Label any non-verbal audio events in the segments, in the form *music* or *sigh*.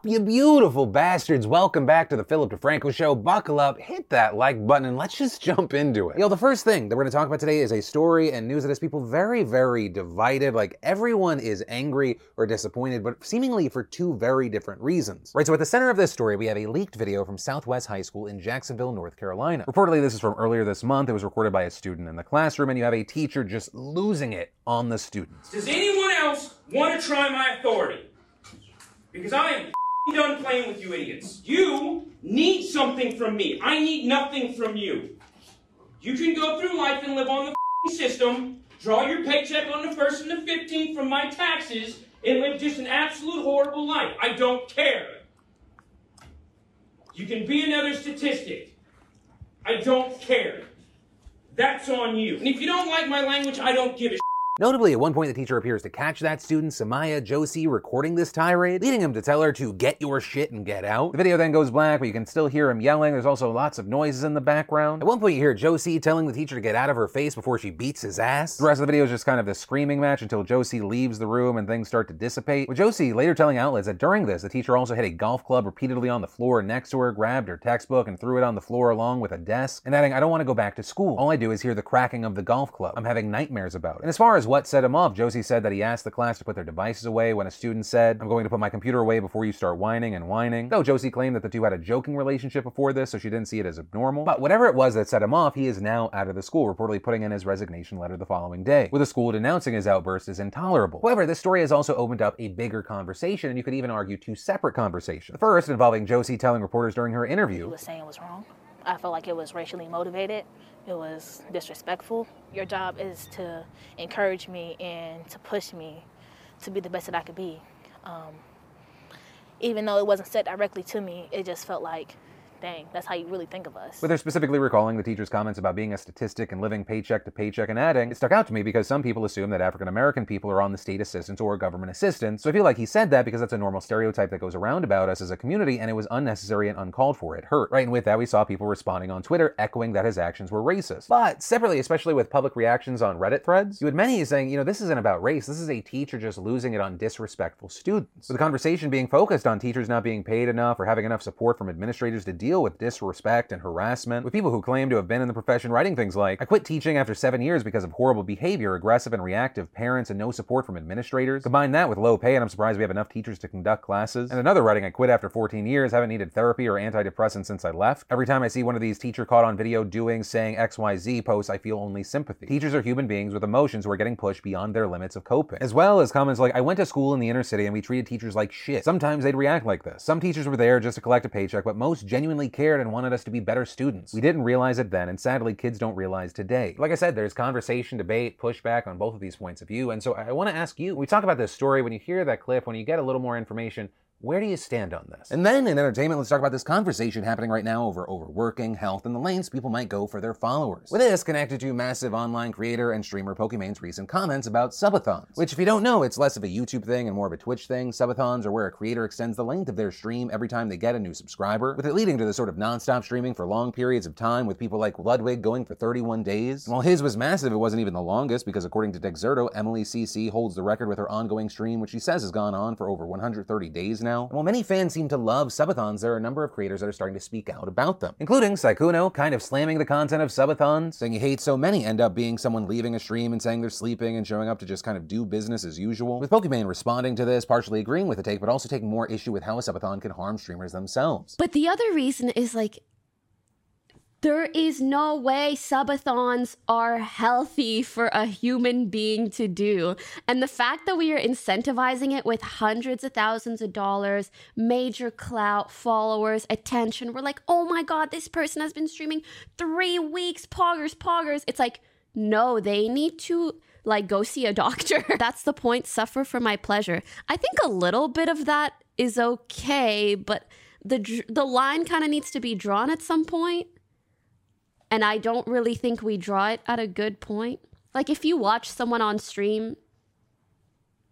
up, you beautiful bastards? Welcome back to the Philip DeFranco Show. Buckle up, hit that like button, and let's just *laughs* jump into it. Yo, the first thing that we're gonna talk about today is a story and news that has people very, very divided. Like everyone is angry or disappointed, but seemingly for two very different reasons. Right, so at the center of this story, we have a leaked video from Southwest High School in Jacksonville, North Carolina. Reportedly, this is from earlier this month. It was recorded by a student in the classroom, and you have a teacher just losing it on the students. Does anyone else want to try my authority? Because I am done playing with you idiots. You need something from me. I need nothing from you. You can go through life and live on the system, draw your paycheck on the first and the 15th from my taxes, and live just an absolute horrible life. I don't care. You can be another statistic. I don't care. That's on you. And if you don't like my language, I don't give a Notably, at one point, the teacher appears to catch that student, Samaya Josie, recording this tirade, leading him to tell her to get your shit and get out. The video then goes black, but you can still hear him yelling. There's also lots of noises in the background. At one point, you hear Josie telling the teacher to get out of her face before she beats his ass. The rest of the video is just kind of this screaming match until Josie leaves the room and things start to dissipate. With Josie later telling outlets that during this, the teacher also hit a golf club repeatedly on the floor next to her, grabbed her textbook, and threw it on the floor along with a desk, and adding, I don't want to go back to school. All I do is hear the cracking of the golf club. I'm having nightmares about it. And as far as what set him off, Josie said that he asked the class to put their devices away when a student said, I'm going to put my computer away before you start whining and whining. Though Josie claimed that the two had a joking relationship before this, so she didn't see it as abnormal. But whatever it was that set him off, he is now out of the school, reportedly putting in his resignation letter the following day, with the school denouncing his outburst as intolerable. However, this story has also opened up a bigger conversation, and you could even argue two separate conversations. The first involving Josie telling reporters during her interview, he was saying was wrong. I felt like it was racially motivated. It was disrespectful. Your job is to encourage me and to push me to be the best that I could be. Um, even though it wasn't said directly to me, it just felt like dang, that's how you really think of us. With her specifically recalling the teacher's comments about being a statistic and living paycheck to paycheck and adding, it stuck out to me because some people assume that African American people are on the state assistance or government assistance. So I feel like he said that because that's a normal stereotype that goes around about us as a community and it was unnecessary and uncalled for. It hurt, right? And with that, we saw people responding on Twitter echoing that his actions were racist. But separately, especially with public reactions on Reddit threads, you had many saying, you know, this isn't about race. This is a teacher just losing it on disrespectful students. With the conversation being focused on teachers not being paid enough or having enough support from administrators to deal with disrespect and harassment, with people who claim to have been in the profession writing things like, I quit teaching after seven years because of horrible behavior, aggressive and reactive parents, and no support from administrators. Combine that with low pay, and I'm surprised we have enough teachers to conduct classes. And another writing, I quit after 14 years, haven't needed therapy or antidepressants since I left. Every time I see one of these teacher caught on video doing, saying XYZ posts, I feel only sympathy. Teachers are human beings with emotions who are getting pushed beyond their limits of coping. As well as comments like, I went to school in the inner city and we treated teachers like shit. Sometimes they'd react like this. Some teachers were there just to collect a paycheck, but most genuinely cared and wanted us to be better students. We didn't realize it then, and sadly, kids don't realize today. Like I said, there's conversation, debate, pushback on both of these points of view, and so I want to ask you, we talk about this story, when you hear that clip, when you get a little more information, where do you stand on this? And then in entertainment, let's talk about this conversation happening right now over overworking, health, and the lengths people might go for their followers. With this connected to massive online creator and streamer Pokimane's recent comments about subathons, which if you don't know, it's less of a YouTube thing and more of a Twitch thing. Subathons are where a creator extends the length of their stream every time they get a new subscriber, with it leading to the sort of non-stop streaming for long periods of time with people like Ludwig going for 31 days. While his was massive, it wasn't even the longest because according to Dexerto, Emily CC holds the record with her ongoing stream, which she says has gone on for over 130 days now now. And while many fans seem to love subathons, there are a number of creators that are starting to speak out about them, including Sykkuno, kind of slamming the content of subathons, saying he hates so many end up being someone leaving a stream and saying they're sleeping and showing up to just kind of do business as usual. With Pokimane responding to this, partially agreeing with the take, but also taking more issue with how a subathon can harm streamers themselves. But the other reason is like there is no way subathons are healthy for a human being to do. And the fact that we are incentivizing it with hundreds of thousands of dollars, major clout, followers, attention, we're like, oh my God, this person has been streaming three weeks, poggers, poggers. It's like, no, they need to like go see a doctor. *laughs* That's the point. Suffer for my pleasure. I think a little bit of that is okay, but the the line kind of needs to be drawn at some point and I don't really think we draw it at a good point. Like if you watch someone on stream,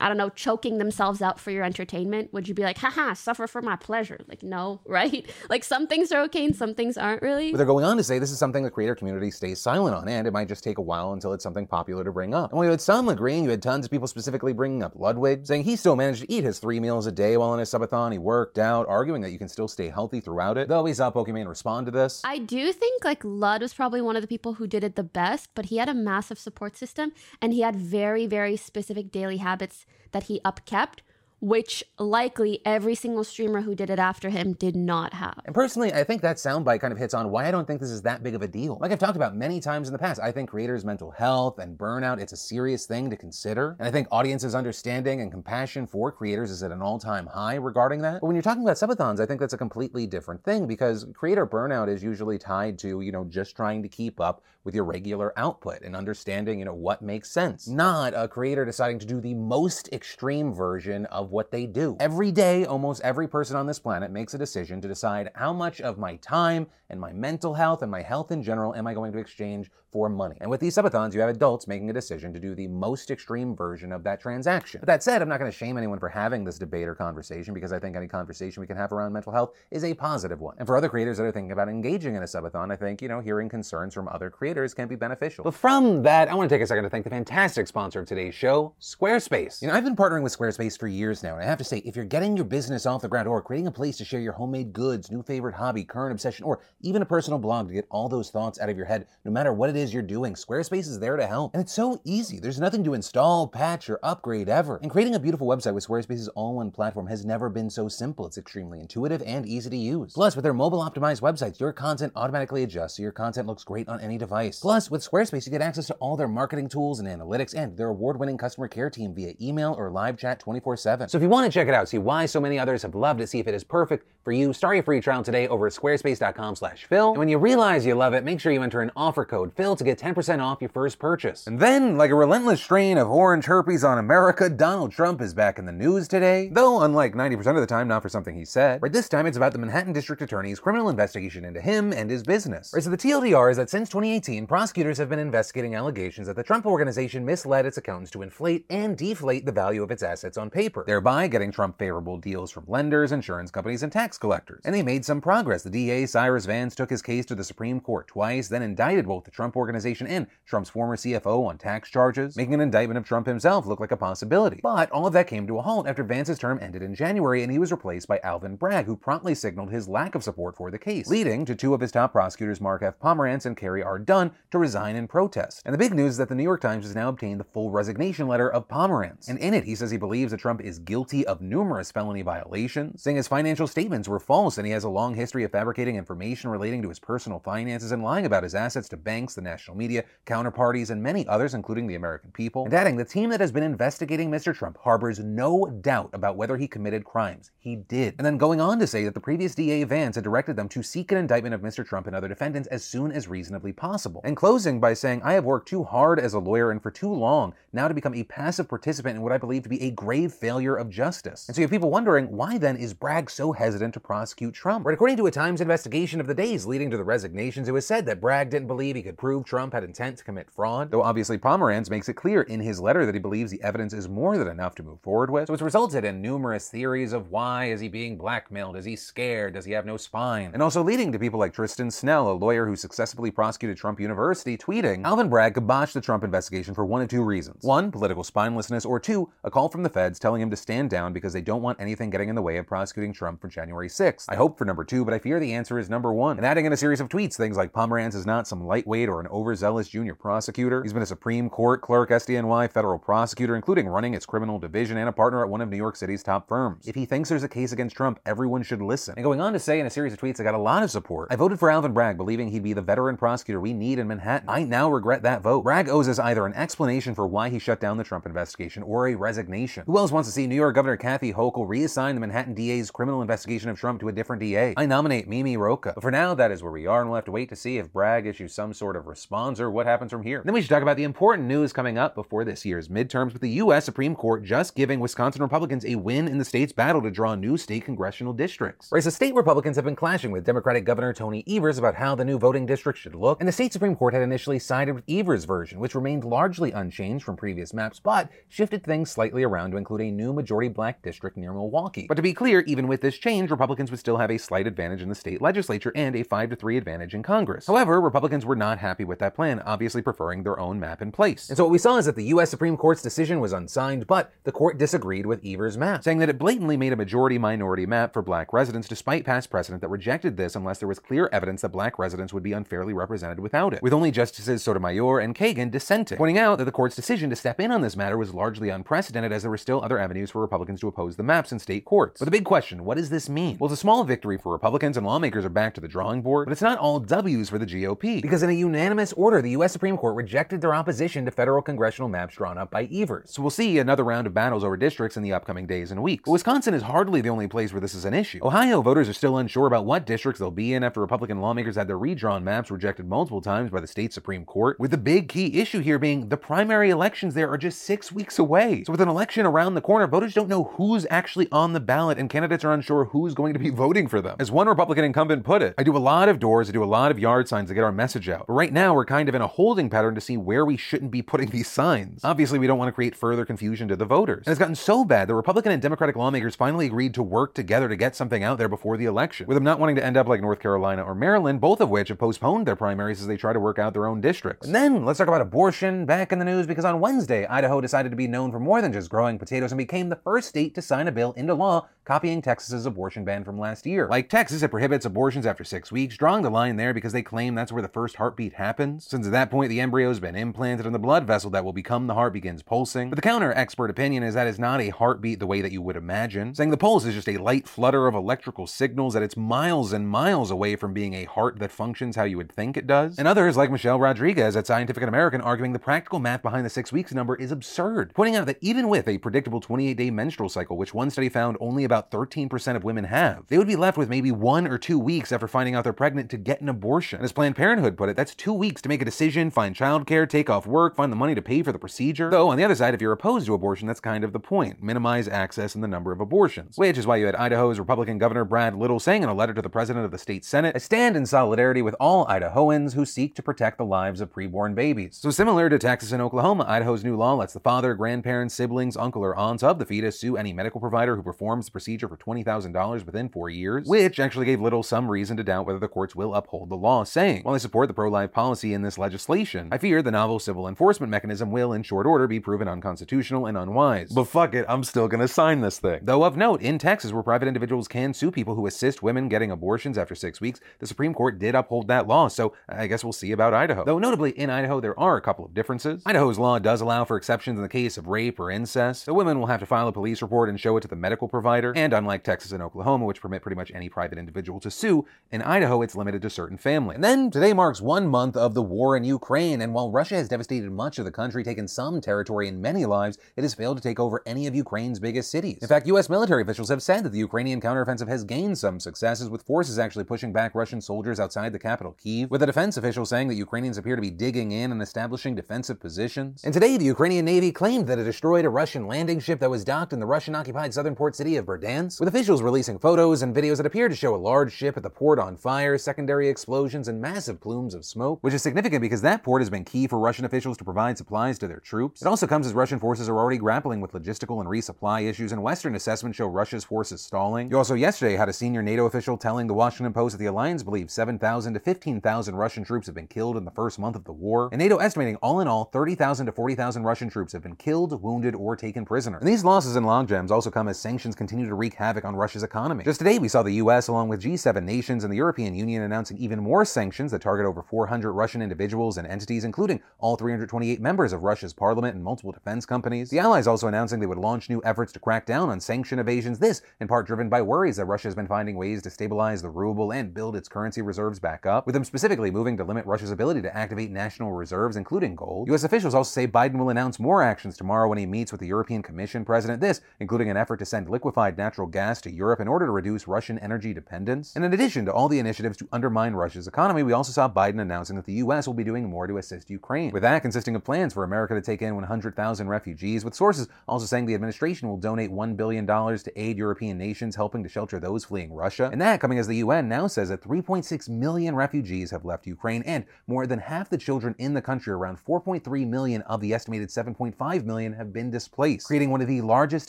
I don't know, choking themselves out for your entertainment, would you be like, haha, suffer for my pleasure? Like, no, *laughs* right? Like, some things are okay and some things aren't really. But they're going on to say this is something the creator community stays silent on, and it might just take a while until it's something popular to bring up. And while you had some agreeing, you had tons of people specifically bringing up Ludwig, saying he still managed to eat his three meals a day while on his subathon. He worked out, arguing that you can still stay healthy throughout it. Though we saw Pokimane respond to this. I do think like Lud was probably one of the people who did it the best, but he had a massive support system and he had very, very specific daily habits that he upkept which likely every single streamer who did it after him did not have. And personally, I think that soundbite kind of hits on why I don't think this is that big of a deal. Like I've talked about many times in the past, I think creators' mental health and burnout, it's a serious thing to consider. And I think audiences' understanding and compassion for creators is at an all-time high regarding that. But when you're talking about subathons, I think that's a completely different thing because creator burnout is usually tied to, you know, just trying to keep up with your regular output and understanding, you know, what makes sense. Not a creator deciding to do the most extreme version of what they do. Every day, almost every person on this planet makes a decision to decide how much of my time and my mental health and my health in general am I going to exchange for money. And with these subathons, you have adults making a decision to do the most extreme version of that transaction. But that said, I'm not going to shame anyone for having this debate or conversation because I think any conversation we can have around mental health is a positive one. And for other creators that are thinking about engaging in a subathon, I think, you know, hearing concerns from other creators can be beneficial. But from that, I want to take a second to thank the fantastic sponsor of today's show, Squarespace. You know, I've been partnering with Squarespace for years now, and I have to say, if you're getting your business off the ground or creating a place to share your homemade goods, new favorite hobby, current obsession, or even a personal blog to get all those thoughts out of your head, no matter what it is you're doing, Squarespace is there to help. And it's so easy. There's nothing to install, patch, or upgrade ever. And creating a beautiful website with Squarespace's all-in-one platform has never been so simple. It's extremely intuitive and easy to use. Plus, with their mobile optimized websites, your content automatically adjusts so your content looks great on any device. Plus, with Squarespace, you get access to all their marketing tools and analytics and their award-winning customer care team via email or live chat 24/7. So if you want to check it out, see why so many others have loved it, see if it is perfect for you, start your free trial today over at squarespace.com slash Phil. And when you realize you love it, make sure you enter an offer code PHIL to get 10% off your first purchase. And then, like a relentless strain of orange herpes on America, Donald Trump is back in the news today. Though, unlike 90% of the time, not for something he said. Right, this time it's about the Manhattan District Attorney's criminal investigation into him and his business. Right, so the TLDR is that since 2018, prosecutors have been investigating allegations that the Trump organization misled its accountants to inflate and deflate the value of its assets on paper, thereby getting Trump favorable deals from lenders, insurance companies, and tax collectors. And they made some progress. The DA, Cyrus Vance, took his case to the Supreme Court twice, then indicted both the Trump organization and Trump's former CFO on tax charges, making an indictment of Trump himself look like a possibility. But all of that came to a halt after Vance's term ended in January and he was replaced by Alvin Bragg, who promptly signaled his lack of support for the case, leading to two of his top prosecutors, Mark F. Pomerantz and Carey R. Dunne, to resign in protest. And the big news is that the New York Times has now obtained the full resignation letter of Pomerantz. And in it, he says he believes that Trump is guilty of numerous felony violations, saying his financial statements were false and he has a long history of fabricating information relating to his personal finances and lying about his assets to banks, the national media, counterparties, and many others, including the American people. And adding, the team that has been investigating Mr. Trump harbors no doubt about whether he committed crimes. He did. And then going on to say that the previous DA Vance had directed them to seek an indictment of Mr. Trump and other defendants as soon as reasonably possible. And closing by saying, I have worked too hard as a lawyer and for too long now to become a passive participant in what I believe to be a grave failure of justice. And so you have people wondering, why then is Bragg so hesitant to prosecute Trump? Right, according to a Times investigation of the days leading to the resignations, it was said that Bragg didn't believe he could prove Trump had intent to commit fraud, though obviously Pomerantz makes it clear in his letter that he believes the evidence is more than enough to move forward with. So it's resulted in numerous theories of why is he being blackmailed? Is he scared? Does he have no spine? And also leading to people like Tristan Snell, a lawyer who successfully prosecuted Trump University, tweeting, Alvin Bragg botch the Trump investigation for one of two reasons. One, political spinelessness, or two, a call from the feds telling him to stand down because they don't want anything getting in the way of prosecuting Trump for January 6th. I hope for number two, but I fear the answer is number one. And adding in a series of tweets, things like Pomerantz is not some lightweight or an overzealous junior prosecutor. He's been a Supreme Court clerk, SDNY federal prosecutor, including running its criminal division and a partner at one of New York City's top firms. If he thinks there's a case against Trump, everyone should listen. And going on to say in a series of tweets that got a lot of support, I voted for Alvin Bragg, believing he'd be the veteran prosecutor we need in Manhattan. I now regret that vote. Bragg owes us either an explanation for why he shut down the Trump investigation or a resignation. Who else wants to see New York Governor Kathy Hochul reassign the Manhattan DA's criminal investigation of Trump to a different DA? I nominate Mimi Rocah. But for now, that is where we are, and we'll have to wait to see if Bragg issues some sort of sponsor what happens from here. Then we should talk about the important news coming up before this year's midterms with the U.S. Supreme Court just giving Wisconsin Republicans a win in the state's battle to draw new state congressional districts. Right, so state Republicans have been clashing with Democratic Governor Tony Evers about how the new voting district should look, and the state Supreme Court had initially sided with Evers' version, which remained largely unchanged from previous maps, but shifted things slightly around to include a new majority black district near Milwaukee. But to be clear, even with this change, Republicans would still have a slight advantage in the state legislature and a 5 to 3 advantage in Congress. However, Republicans were not happy with that plan, obviously preferring their own map in place. And so what we saw is that the US Supreme Court's decision was unsigned, but the court disagreed with Evers' map, saying that it blatantly made a majority minority map for black residents despite past precedent that rejected this unless there was clear evidence that black residents would be unfairly represented without it, with only Justices Sotomayor and Kagan dissenting, pointing out that the court's decision to step in on this matter was largely unprecedented as there were still other avenues for Republicans to oppose the maps in state courts. But the big question, what does this mean? Well, it's a small victory for Republicans and lawmakers are back to the drawing board, but it's not all W's for the GOP, because in a unanimous order, the US Supreme Court rejected their opposition to federal congressional maps drawn up by Evers. So we'll see another round of battles over districts in the upcoming days and weeks. But Wisconsin is hardly the only place where this is an issue. Ohio voters are still unsure about what districts they'll be in after Republican lawmakers had their redrawn maps rejected multiple times by the state Supreme Court, with the big key issue here being the primary elections there are just six weeks away. So with an election around the corner, voters don't know who's actually on the ballot and candidates are unsure who's going to be *laughs* voting for them. As one Republican incumbent put it, I do a lot of doors, I do a lot of yard signs to get our message out. But right now, we're kind of in a holding pattern to see where we shouldn't be putting *laughs* these signs. Obviously, we don't want to create further confusion to the voters. And it's gotten so bad that Republican and Democratic lawmakers finally agreed to work together to get something out there before the election, with them not wanting to end up like North Carolina or Maryland, both of which have postponed their primaries as they try to work out their own districts. And then let's talk about abortion back in the news because on Wednesday, Idaho decided to be known for more than just growing potatoes and became the first state to sign a bill into law copying Texas's abortion ban from last year. Like Texas, it prohibits abortions after six weeks, drawing the line there because they claim that's where the first heartbeat happens. Since at that point the embryo's been implanted in the blood vessel that will become the heart begins pulsing. But the counter expert opinion is that it's not a heartbeat the way that you would imagine, saying the pulse is just a light flutter of electrical signals that it's miles and miles away from being a heart that functions how you would think it does. And others, like Michelle Rodriguez at Scientific American, arguing the practical math behind the six weeks number is absurd, pointing out that even with a predictable 28 day menstrual cycle, which one study found only about 13% of women have, they would be left with maybe one or two weeks after finding out they're pregnant to get an abortion. And as Planned Parenthood put it, that's two weeks to make a decision, find childcare, take off work, find the money to pay for the procedure. Though, on the other side, if you're opposed to abortion, that's kind of the point minimize access and the number of abortions. Which is why you had Idaho's Republican Governor Brad Little saying in a letter to the President of the state Senate, I stand in solidarity with all Idahoans who seek to protect the lives of preborn babies. So, similar to Texas and Oklahoma, Idaho's new law lets the father, grandparents, siblings, uncle, or aunt of the fetus sue any medical provider who performs the procedure for $20,000 within four years, which actually gave Little some reason to doubt whether the courts will uphold the law, saying, While I support the pro life policy in this legislation, I fear the novel civil enforcement mechanism will, in short order, be proven unconstitutional and unwise. But fuck it, I'm still gonna sign this thing. Though, of note, in Texas, where private individuals can sue people who assist women getting abortions after six weeks, the Supreme Court did uphold that law, so I guess we'll see about Idaho. Though, notably, in Idaho, there are a couple of differences. Idaho's law does allow for exceptions in the case of rape or incest. The women will have to file a police report and show it to the medical provider, and unlike Texas and Oklahoma, which permit pretty much any private individual to sue, in Idaho, it's limited to certain families. And then today marks one month of the war in Ukraine, and while Russia has devastated much of the country, taken some territory and many lives, it has failed to take over any of Ukraine's biggest cities. In fact, U.S. military officials have said that the Ukrainian counteroffensive has gained some successes, with forces actually pushing back Russian soldiers outside the capital Kiev, with a defense official saying that Ukrainians appear to be digging in and establishing defensive positions. And today, the Ukrainian Navy claimed that it destroyed a Russian landing ship that was docked in the Russian occupied southern port city of Berdyansk, with officials releasing photos and videos that appear to show a large ship at the port on fire, secondary explosions, and massive plumes of smoke, which is significant because that port has been key for Russian officials to provide supplies to their troops. It also comes as Russian forces are already grappling with logistical and resupply issues, and Western assessments show Russia's forces stalling. You also yesterday had a senior NATO official telling the Washington Post that the alliance believes 7,000 to 15,000 Russian troops have been killed in the first month of the war, and NATO estimating all in all 30,000 to 40,000 Russian troops have been killed, wounded, or taken prisoner. And these losses and logjams also come as sanctions continue to wreak havoc on Russia's economy. Just today, we saw the U.S. along with G7 nations and the European Union announcing even more sanctions that target over 400 Russian individuals and entities, including all 328 members of Russia's parliament and multiple defense companies. The Allies also announcing they would launch new efforts to crack down on sanction evasions, this in part driven by worries that Russia has been finding ways to stabilize the ruble and build its currency reserves back up, with them specifically moving to limit Russia's ability to activate national reserves, including gold. U.S. officials also say Biden will announce more actions tomorrow when he meets with the European Commission president, this including an effort to send liquefied natural gas to Europe in order to reduce Russian energy dependence. And in addition to all the initiatives to undermine Russia's economy, we also saw Biden announcing that the U.S. will be doing more to assist Ukraine. With that consisting of plans for America to take in 100,000 refugees, with sources also saying the administration will donate $1 billion to aid European nations helping to shelter those fleeing Russia. And that coming as the UN now says that 3.6 million refugees have left Ukraine, and more than half the children in the country, around 4.3 million of the estimated 7.5 million, have been displaced, creating one of the largest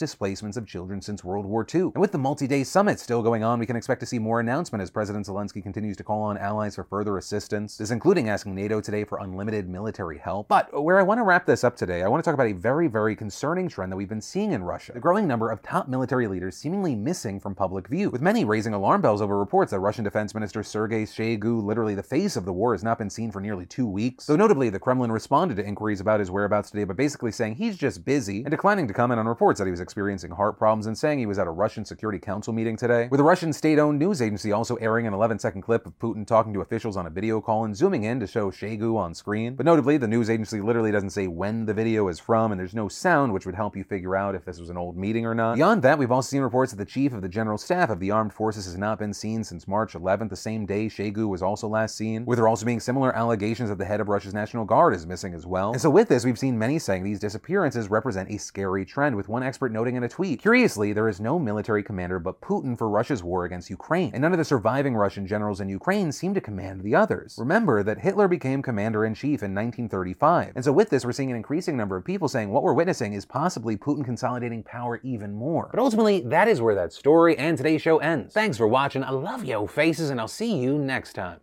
displacements of children since World War II. And with the multi day summit still going on, we can expect to see more announcement as President Zelensky continues to call on allies for further assistance. This including asking NATO today for unlimited military help. But where I want to wrap this up today, I want to talk about a very, very concerning trend that we've been seeing in Russia. The growing number of top military leaders seemingly missing from public view, with many raising alarm bells over reports that Russian Defense Minister Sergei Shoigu, literally the face of the war, has not been seen for nearly two weeks. Though notably, the Kremlin responded to inquiries about his whereabouts today, but basically saying he's just busy and declining to comment on reports that he was experiencing heart problems and saying he was at a Russian Security Council meeting today. With a Russian state owned news agency also airing an 11 second clip of Putin talking to officials on a video call and zooming in to show Shoigu on screen. But notably, the news agency literally doesn't say when the video is from, and there's no sound which would help you figure out if this was an old meeting or not. Beyond that, we've also seen reports that the chief of the general staff of the armed forces has not been seen since March 11th, the same day Shoigu was also last seen, with there also being similar allegations that the head of Russia's National Guard is missing as well. And so with this, we've seen many saying these disappearances represent a scary trend, with one expert noting in a tweet, Curiously, there is no military commander but Putin for Russia's war against Ukraine, and none of the surviving Russian generals in Ukraine seem to command the others. Remember that Hitler became commander in chief in 1935, and so with this, we're seeing an increasing number of people saying what we're witnessing is possibly Putin consolidating power even more. But ultimately, that is where that story and today's show ends. Thanks for watching. I love yo faces, and I'll see you next time.